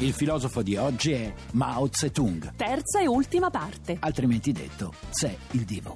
Il filosofo di oggi è Mao Zedong, terza e ultima parte. altrimenti detto Tse il divo.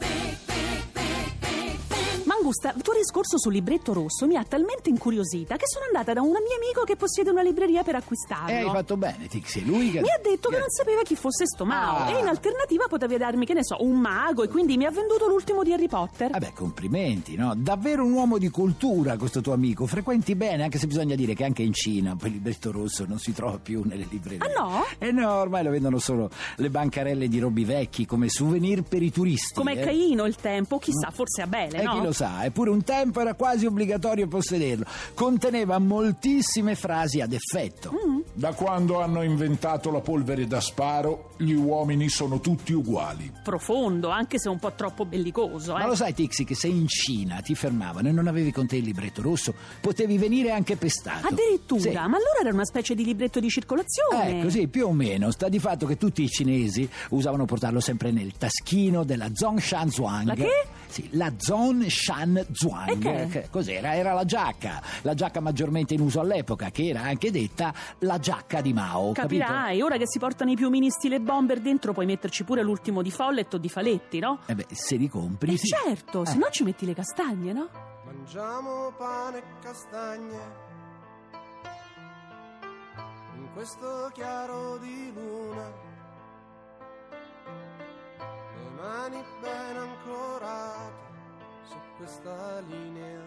Mangusta, il tuo discorso sul libretto rosso mi ha talmente incuriosita che sono andata da un mio amico che possiede una libreria per acquistarlo. E hai fatto bene, Tixi, lui che... Mi ha detto che non sapeva chi fosse sto Mao Ah. e in alternativa poteva darmi, che ne so, un mago e quindi mi ha venduto l'ultimo di Harry Potter. Vabbè, complimenti, no? Davvero un uomo di cultura questo tuo amico. Frequenti bene, anche se bisogna dire che anche in Cina quel libretto rosso non si trova più nelle librerie. Ah, no? Eh no, ormai lo vendono solo le bancarelle di robi vecchi come souvenir per i turisti. Come eh. Caino il tempo, chissà, forse Abele, E no? chi lo sa, eppure un tempo era quasi obbligatorio possederlo. Conteneva moltissime frasi ad effetto. Mm. Da quando hanno inventato la polvere da sparo, gli uomini sono tutti uguali. Profondo, anche se un po' troppo bellicoso, eh. Ma lo sai, Tixi, che se in Cina ti fermavano e non avevi con te il libretto rosso, potevi venire anche pestato. Addirittura, Sì. ma allora era una specie di libretto di circolazione. Eh, così più o meno. Sta di fatto che tutti i cinesi usavano portarlo sempre nel taschino della Zongshan Zhuang. La che? Sì, la Zongshan Zhuang. E che? Che Cos'era? Era la giacca. La giacca maggiormente in uso all'epoca, che era anche detta la giacca di Mao. capito? Capirai, ora che si portano i piumini stile bomber dentro puoi metterci pure l'ultimo di Follet o di Faletti, no? Eh beh, se li compri, Eh sì. certo, Eh. se no ci metti le castagne, no? Mangiamo pane e castagne in questo chiaro di luna. Le mani ben ancorate questa linea.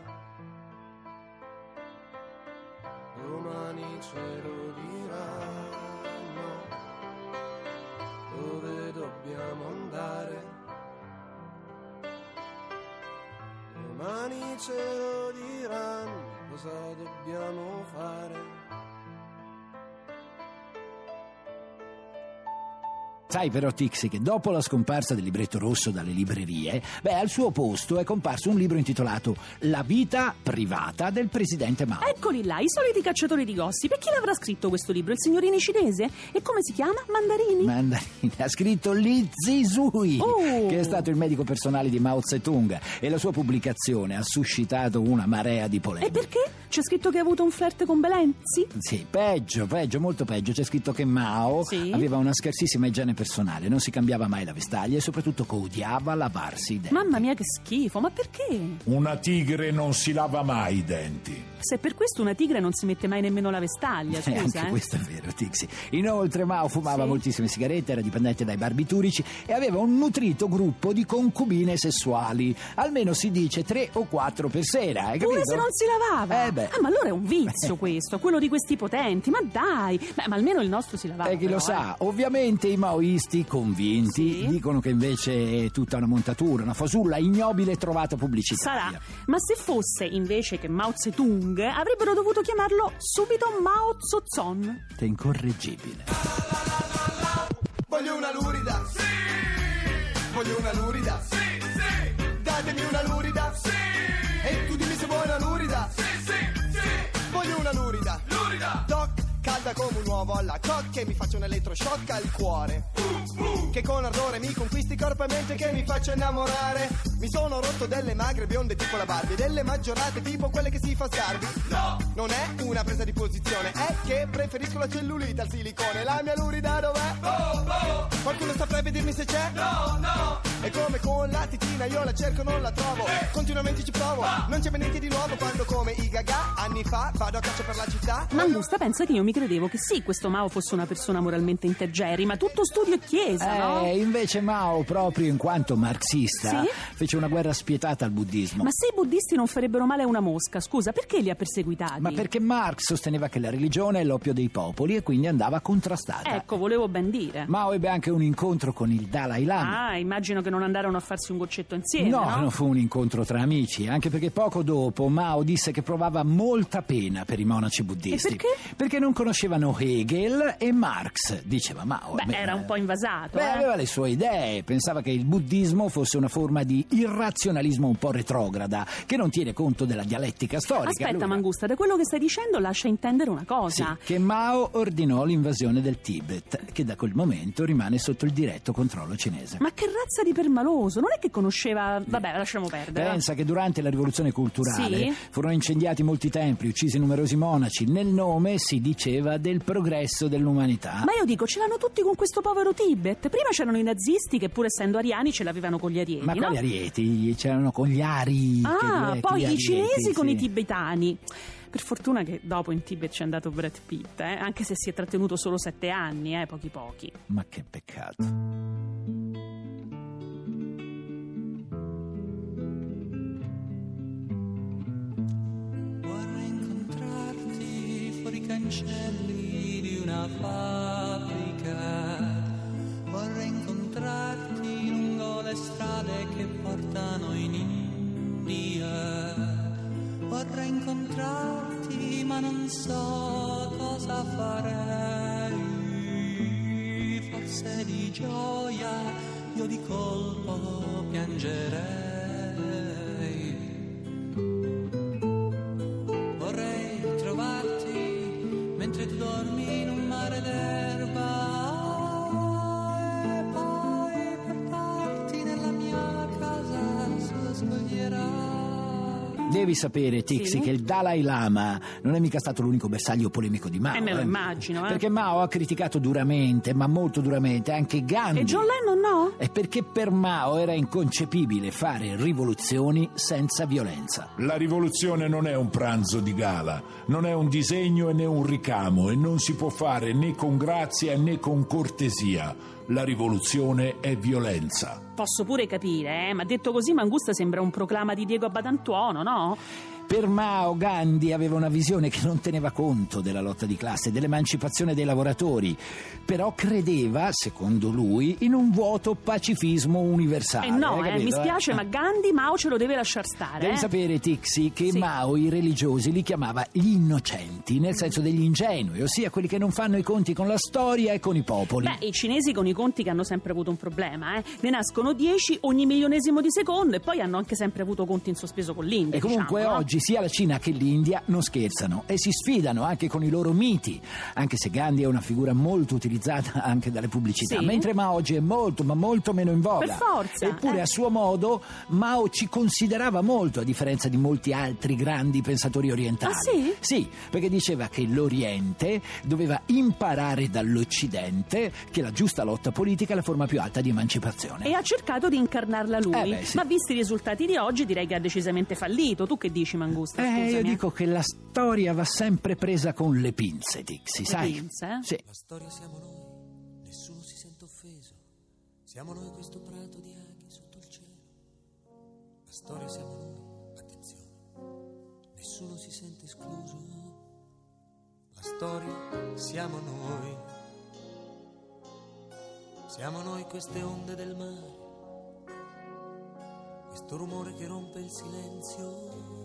Domani ce lo diranno dove dobbiamo andare. Domani ce lo diranno cosa dobbiamo fare. Sai però Tixi che dopo la scomparsa del libretto rosso dalle librerie, beh, al suo posto è comparso un libro intitolato La vita privata del presidente Mao. Eccoli là, i soliti cacciatori di gossip. E chi l'avrà scritto questo libro? Il signorino cinese? E come si chiama? Mandarini? Mandarini ha scritto Li Zisui, Oh. che è stato il medico personale di Mao Zedong e la sua pubblicazione ha suscitato una marea di E polemiche. perché? C'è scritto che ha avuto un flirt con Belenzi? Sì, peggio, peggio, molto peggio. C'è scritto che Mao Sì. aveva una scarsissima igiene personale, non si cambiava mai la vestaglia e soprattutto che odiava lavarsi i denti. Mamma mia che schifo, ma perché? Una tigre non si lava mai i denti. Se per questo una tigre non si mette mai nemmeno la vestaglia, Eh, scusa, anche eh. questo è vero, Tixi. Inoltre Mao fumava Sì. moltissime sigarette, era dipendente dai barbiturici e aveva un nutrito gruppo di concubine sessuali. Almeno si dice tre o quattro per sera, hai Pure capito? se non si lavava. Eh beh. Ah, ma allora è un vizio questo, quello di questi potenti. Ma dai, Beh, ma almeno il nostro si lavava. E chi lo però, sa, ovviamente i maoisti convinti Sì. dicono che invece è tutta una montatura, una fasulla ignobile trovata eh. pubblicitaria. Sarà, ma se fosse invece che Mao Zedong, avrebbero dovuto chiamarlo subito Mao Zozon. È incorreggibile. Voglio una lurida. Sì. Voglio una lurida. Sì, sì. Datemi una lurida. Sì. E tu dimmi se vuoi una lurida. Sì, sì, sì. Voglio una lurida. Lurida. Doc, calda come un uovo alla cocca e mi faccio un elettroshock al cuore. Che con ardore mi conquisti corpo e mente che mi faccio innamorare. Mi sono rotto delle magre bionde tipo la Barbie, delle maggiorate tipo quelle che si fa sgarbi. No! Non è una presa di posizione, è che preferisco la cellulite al silicone. La mia lurida dov'è? Qualcuno saprebbe dirmi se c'è? No, no! E come con la titina io la cerco non la trovo Continuamente ci provo, non c'è niente di nuovo Quando come i gaga anni fa vado a caccia per la città Mangusta pensa che io mi credevo che sì, questo Mao fosse una persona moralmente integeri, ma tutto studio e chiesa, no? Eh, invece Mao, proprio in quanto marxista, Sì? fece fece una guerra spietata al buddismo. Ma se i buddisti non farebbero male a una mosca, scusa, perché li ha perseguitati? Ma perché Marx sosteneva che la religione è l'oppio dei popoli e quindi andava contrastata. Ecco, volevo ben dire. Mao ebbe anche un incontro con il Dalai Lama. Ah, immagino che non andarono a farsi un goccetto insieme, no? no, non fu un incontro tra amici, anche perché poco dopo Mao disse che provava molta pena per i monaci buddisti. E perché? Perché non conoscevano Hegel e Marx, diceva Mao. Beh, era un po' invasato. Beh, eh? aveva le sue idee, pensava che il buddismo fosse una forma di irrazionalismo un po' retrograda, che non tiene conto della dialettica storica. Aspetta, Lui- Mangusta, da quello che stai dicendo lascia intendere una Sì, cosa. che Mao ordinò l'invasione del Tibet, che da quel momento rimane sotto il diretto controllo cinese. Ma che razza di permaloso? Non è che conosceva. Vabbè, lasciamo perdere. Pensa che durante la rivoluzione culturale Sì? furono incendiati molti templi, uccisi numerosi monaci. Nel nome si diceva del progresso dell'umanità. Ma io dico, ce l'hanno tutti con questo povero Tibet. Prima c'erano i nazisti che, pur essendo ariani, ce l'avevano con gli arieti. Ma no? quali arieti? C'erano con gli ari. Ah, che- poi gli i arieti, cinesi con sì. i tibetani. Per fortuna che dopo in Tibet c'è andato Brad Pitt, eh? anche se si è trattenuto solo sette anni, eh? pochi pochi. Ma che peccato. Cancelli di una fabbrica. Vorrei incontrarti lungo le strade che portano in India. Vorrei incontrarti ma non so cosa farei. Forse di gioia io di colpo piangerei. Devi sapere, Tixi, Sì? che il Dalai Lama non è mica stato l'unico bersaglio polemico di Mao. Eh, me lo immagino, eh. Perché Mao ha criticato duramente, ma molto duramente, anche Gandhi. E John Lennon no? È perché per Mao era inconcepibile fare rivoluzioni senza violenza. La rivoluzione non è un pranzo di gala, non è un disegno e né un ricamo e non si può fare né con grazia né con cortesia. La rivoluzione è violenza. Posso pure capire, eh? ma detto così Mangusta sembra un proclama di Diego Badantuono, no? Per Mao Gandhi aveva una visione che non teneva conto della lotta di classe, dell'emancipazione dei lavoratori, però credeva, secondo lui, in un vuoto pacifismo universale. Eh no, eh, mi capito, spiace, ma Gandhi Mao ce lo deve lasciar stare. Devi eh? sapere, Tixi, che Sì. Mao i religiosi li chiamava gli innocenti, nel senso degli ingenui, ossia quelli che non fanno i conti con la storia e con i popoli. Beh, i cinesi con i conti che hanno sempre avuto un problema, eh? Ne nascono 10 ogni milionesimo di secondo e poi hanno anche sempre avuto conti in sospeso con l'India. E comunque diciamo, no? Oggi sia la Cina che l'India non scherzano e si sfidano anche con i loro miti, anche se Gandhi è una figura molto utilizzata anche dalle pubblicità, Sì. mentre Mao oggi è molto ma molto meno in voga. Per forza, Eppure eh. a suo modo Mao ci considerava molto a differenza di molti altri grandi pensatori orientali. Ah, sì? Sì, perché diceva che l'Oriente doveva imparare dall'Occidente che la giusta lotta politica è la forma più alta di emancipazione. E ha cercato di incarnarla lui. Eh beh, sì. Ma visti i risultati di oggi, direi che ha decisamente fallito. Tu che dici, Mangusta? Eh, io Scusami, dico che la storia va sempre presa con le pinze, Dixie, Le sai? pinze, eh? Sì. La storia siamo noi, nessuno si sente offeso. Siamo noi questo prato di aghi sotto il cielo. La storia siamo noi, attenzione, nessuno si sente escluso. La storia siamo noi. Siamo noi queste onde del mare. Questo rumore che rompe il silenzio.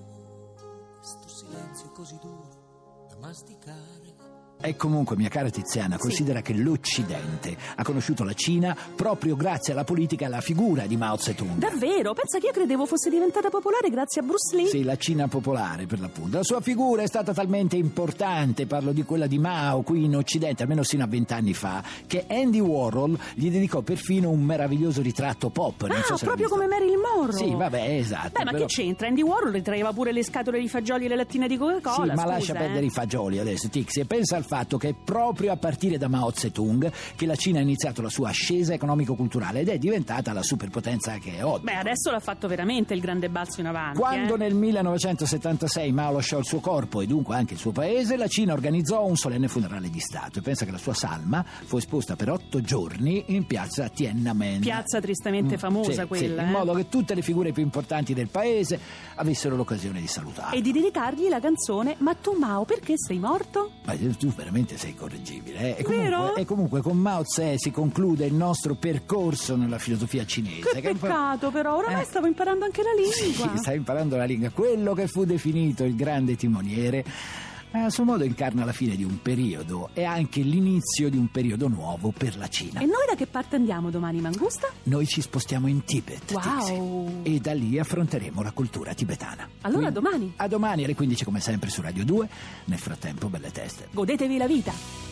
Questo silenzio così duro da masticare. E comunque, mia cara Tiziana, considera che l'Occidente ha conosciuto la Cina proprio grazie alla politica e alla figura di Mao Zedong. Davvero? Pensa che io credevo fosse diventata popolare grazie a Bruce Lee? Sì, la Cina popolare per l'appunto. La sua figura è stata talmente importante, parlo di quella di Mao qui in Occidente, almeno sino a vent'anni fa, che Andy Warhol gli dedicò perfino un meraviglioso ritratto pop. Non Ah, so proprio come Marilyn Monroe. Sì, vabbè, esatto. Beh, ma però- che c'entra? Andy Warhol ritraeva pure le scatole di fagioli e le lattine di Coca-Cola. Sì, ma scusa, lascia eh. perdere i fagioli adesso, Tixi, e pensa al fatto che è proprio a partire da Mao Zedong che la Cina ha iniziato la sua ascesa economico-culturale ed è diventata la superpotenza che è oggi. Beh, adesso l'ha fatto veramente il grande balzo in avanti. Quando eh. nel 1976 Mao lasciò il suo corpo e dunque anche il suo paese, la Cina organizzò un solenne funerale di Stato e pensa che la sua salma fu esposta per otto giorni in piazza Tiananmen. Piazza tristemente Mm, famosa sì, quella. sì, in eh. modo che tutte tutte le figure più importanti del paese avessero l'occasione di salutarlo. E di dedicargli la canzone Ma tu Mao perché sei morto? Ma tu veramente sei correggibile, eh? E comunque, e comunque con Mao Tse si conclude il nostro percorso nella filosofia cinese. Che po'- peccato però, oramai Eh. stavo imparando anche la lingua. Sì, stai imparando la lingua. Quello che fu definito il grande timoniere, a suo modo incarna la fine di un periodo e anche l'inizio di un periodo nuovo per la Cina. E noi da che parte andiamo domani, Mangusta? Noi ci spostiamo in Tibet, Wow. Tixi, e da lì affronteremo la cultura tibetana. Allora, Quindi- a domani. A domani alle 15 come sempre su Radio 2. Nel frattempo, belle teste. Godetevi la vita.